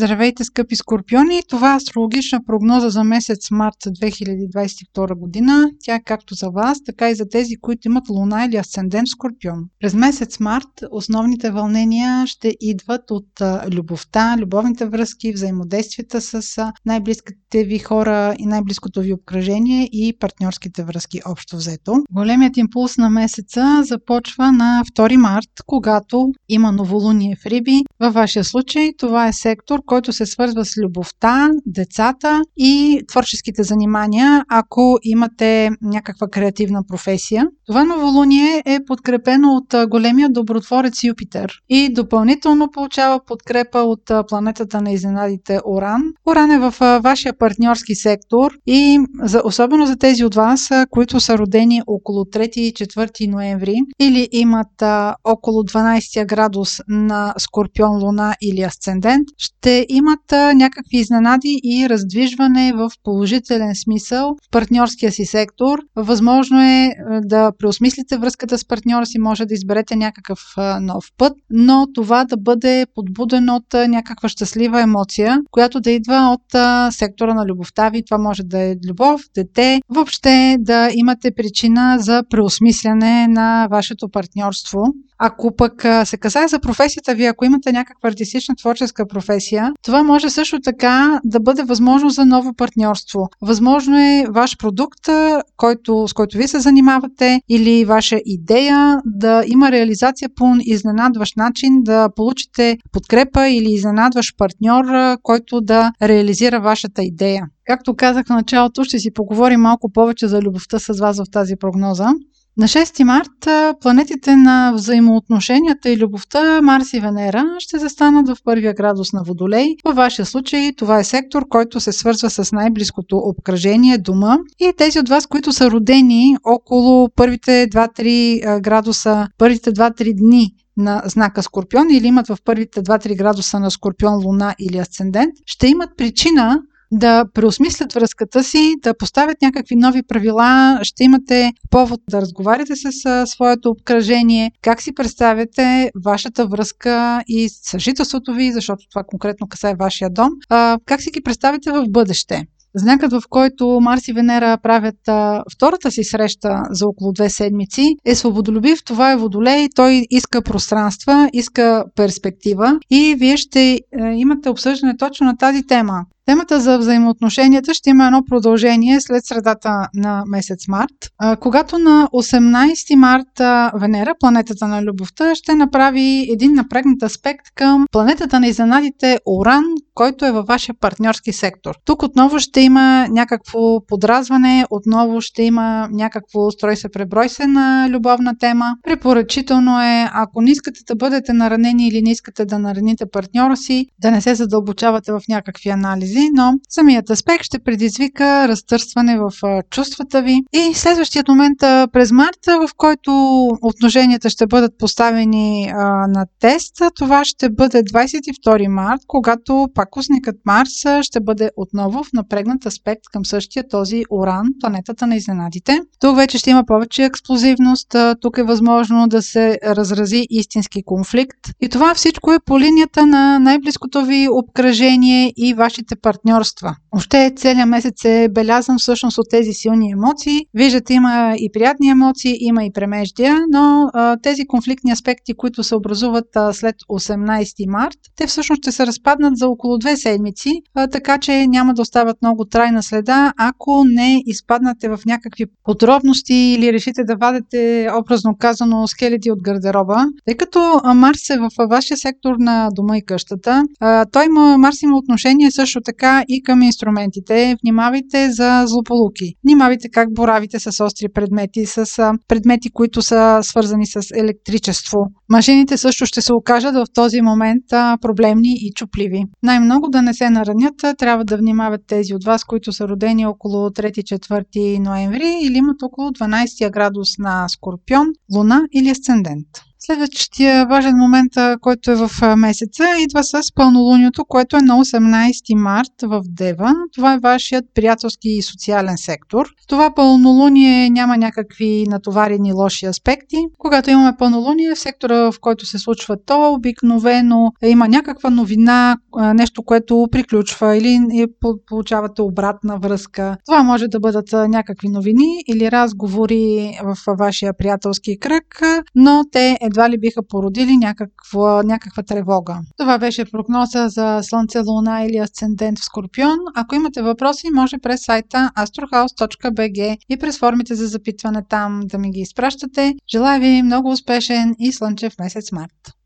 Здравейте, скъпи скорпиони! Това е астрологична прогноза за месец март 2022 година. Тя е както за вас, така и за тези, които имат луна или асцендент скорпион. През месец март основните вълнения ще идват от любовта, любовните връзки, взаимодействията с най-близките ви хора и най-близкото ви обкръжение и партньорските връзки общо взето. Големият импулс на месеца започва на 2 март, когато има новолуние в Риби. Във вашия случай това е сектор, който се свързва с любовта, децата и творческите занимания, ако имате някаква креативна професия. Това новолуние е подкрепено от големия добротворец Юпитер и допълнително получава подкрепа от планетата на изненадите Оран. Оран е в вашия партньорски сектор и за, особено за тези от вас, които са родени около 3 и 4 ноември или имат около 12 градус на Скорпион, Луна или Асцендент, ще имат някакви изненади и раздвижване в положителен смисъл в партньорския си сектор. Възможно е да преосмислите връзката с партньора си, може да изберете някакъв нов път, но това да бъде подбудено от някаква щастлива емоция, която да идва от сектора на любовта ви. Това може да е любов, дете, въобще да имате причина за преосмисляне на вашето партньорство. Ако пък се касае за професията ви, ако имате някаква артистична творческа професия, това може също така да бъде възможно за ново партньорство. Възможно е ваш продукт, който, с който ви се занимавате, или ваша идея да има реализация по изненадващ начин, да получите подкрепа или изненадващ партньор, който да реализира вашата идея. Както казах в началото, ще си поговорим малко повече за любовта с вас в тази прогноза. На 6 март планетите на взаимоотношенията и любовта Марс и Венера ще застанат в първия градус на Водолей. Във вашия случай това е сектор, който се свързва с най-близкото обкръжение, дома и тези от вас, които са родени около първите 2-3 градуса, първите 2-3 дни на знака Скорпион или имат в първите 2-3 градуса на Скорпион, Луна или Асцендент, ще имат причина да преосмислят връзката си, да поставят някакви нови правила, ще имате повод да разговаряте с своето обкръжение, как си представяте вашата връзка и съжителството ви, защото това конкретно касае вашия дом, как си ги представите в бъдеще. Знакът, в който Марс и Венера правят а, втората си среща за около две седмици, е свободолюбив. Това е Водолей. Той иска пространства, иска перспектива и вие ще а, е, имате обсъждане точно на тази тема. Темата за взаимоотношенията ще има едно продължение след средата на месец март, когато на 18 март Венера, планетата на любовта, ще направи един напрегнат аспект към планетата на изненадите Оран, който е във вашия партньорски сектор. Тук отново ще има някакво подразване, отново ще има някакво строй се преброй се на любовна тема. Препоръчително е, ако не искате да бъдете наранени или не искате да нараните партньора си, да не се задълбочавате в някакви анализи но самият аспект ще предизвика разтърсване в чувствата ви. И следващият момент през марта, в който отношенията ще бъдат поставени а, на тест, това ще бъде 22 март, когато пакосникът Марс ще бъде отново в напрегнат аспект към същия този Оран, планетата на изненадите. Тук вече ще има повече експлозивност, тук е възможно да се разрази истински конфликт. И това всичко е по линията на най-близкото ви обкръжение и вашите партньорства. Още целият месец е белязан всъщност от тези силни емоции. Виждате, има и приятни емоции, има и премеждия, но а, тези конфликтни аспекти, които се образуват а, след 18 март, те всъщност ще се разпаднат за около две седмици, така че няма да остават много трайна следа, ако не изпаднате в някакви подробности или решите да вадете, образно казано, скелети от гардероба. Тъй като Марс е в вашия сектор на дома и къщата, той има, Марс има отношение също така и към инструментите. Внимавайте за злополуки. Внимавайте как боравите с остри предмети, с предмети, които са свързани с електричество. Машините също ще се окажат в този момент проблемни и чупливи. Най-много да не се наранят, трябва да внимават тези от вас, които са родени около 3-4 ноември или имат около 12 градус на Скорпион, Луна или Асцендент. Следващия важен момент, който е в месеца, идва с пълнолунието, което е на 18 март в Дева. Това е вашият приятелски и социален сектор. Това пълнолуние няма някакви натоварени лоши аспекти. Когато имаме пълнолуние в сектора, в който се случва то, обикновено има някаква новина, нещо, което приключва или получавате обратна връзка. Това може да бъдат някакви новини или разговори в вашия приятелски кръг, но те едва ли биха породили някаква, някаква тревога. Това беше прогноза за Слънце, Луна или Асцендент в Скорпион. Ако имате въпроси, може през сайта astrohouse.bg и през формите за запитване там да ми ги изпращате. Желая ви много успешен и слънчев месец март!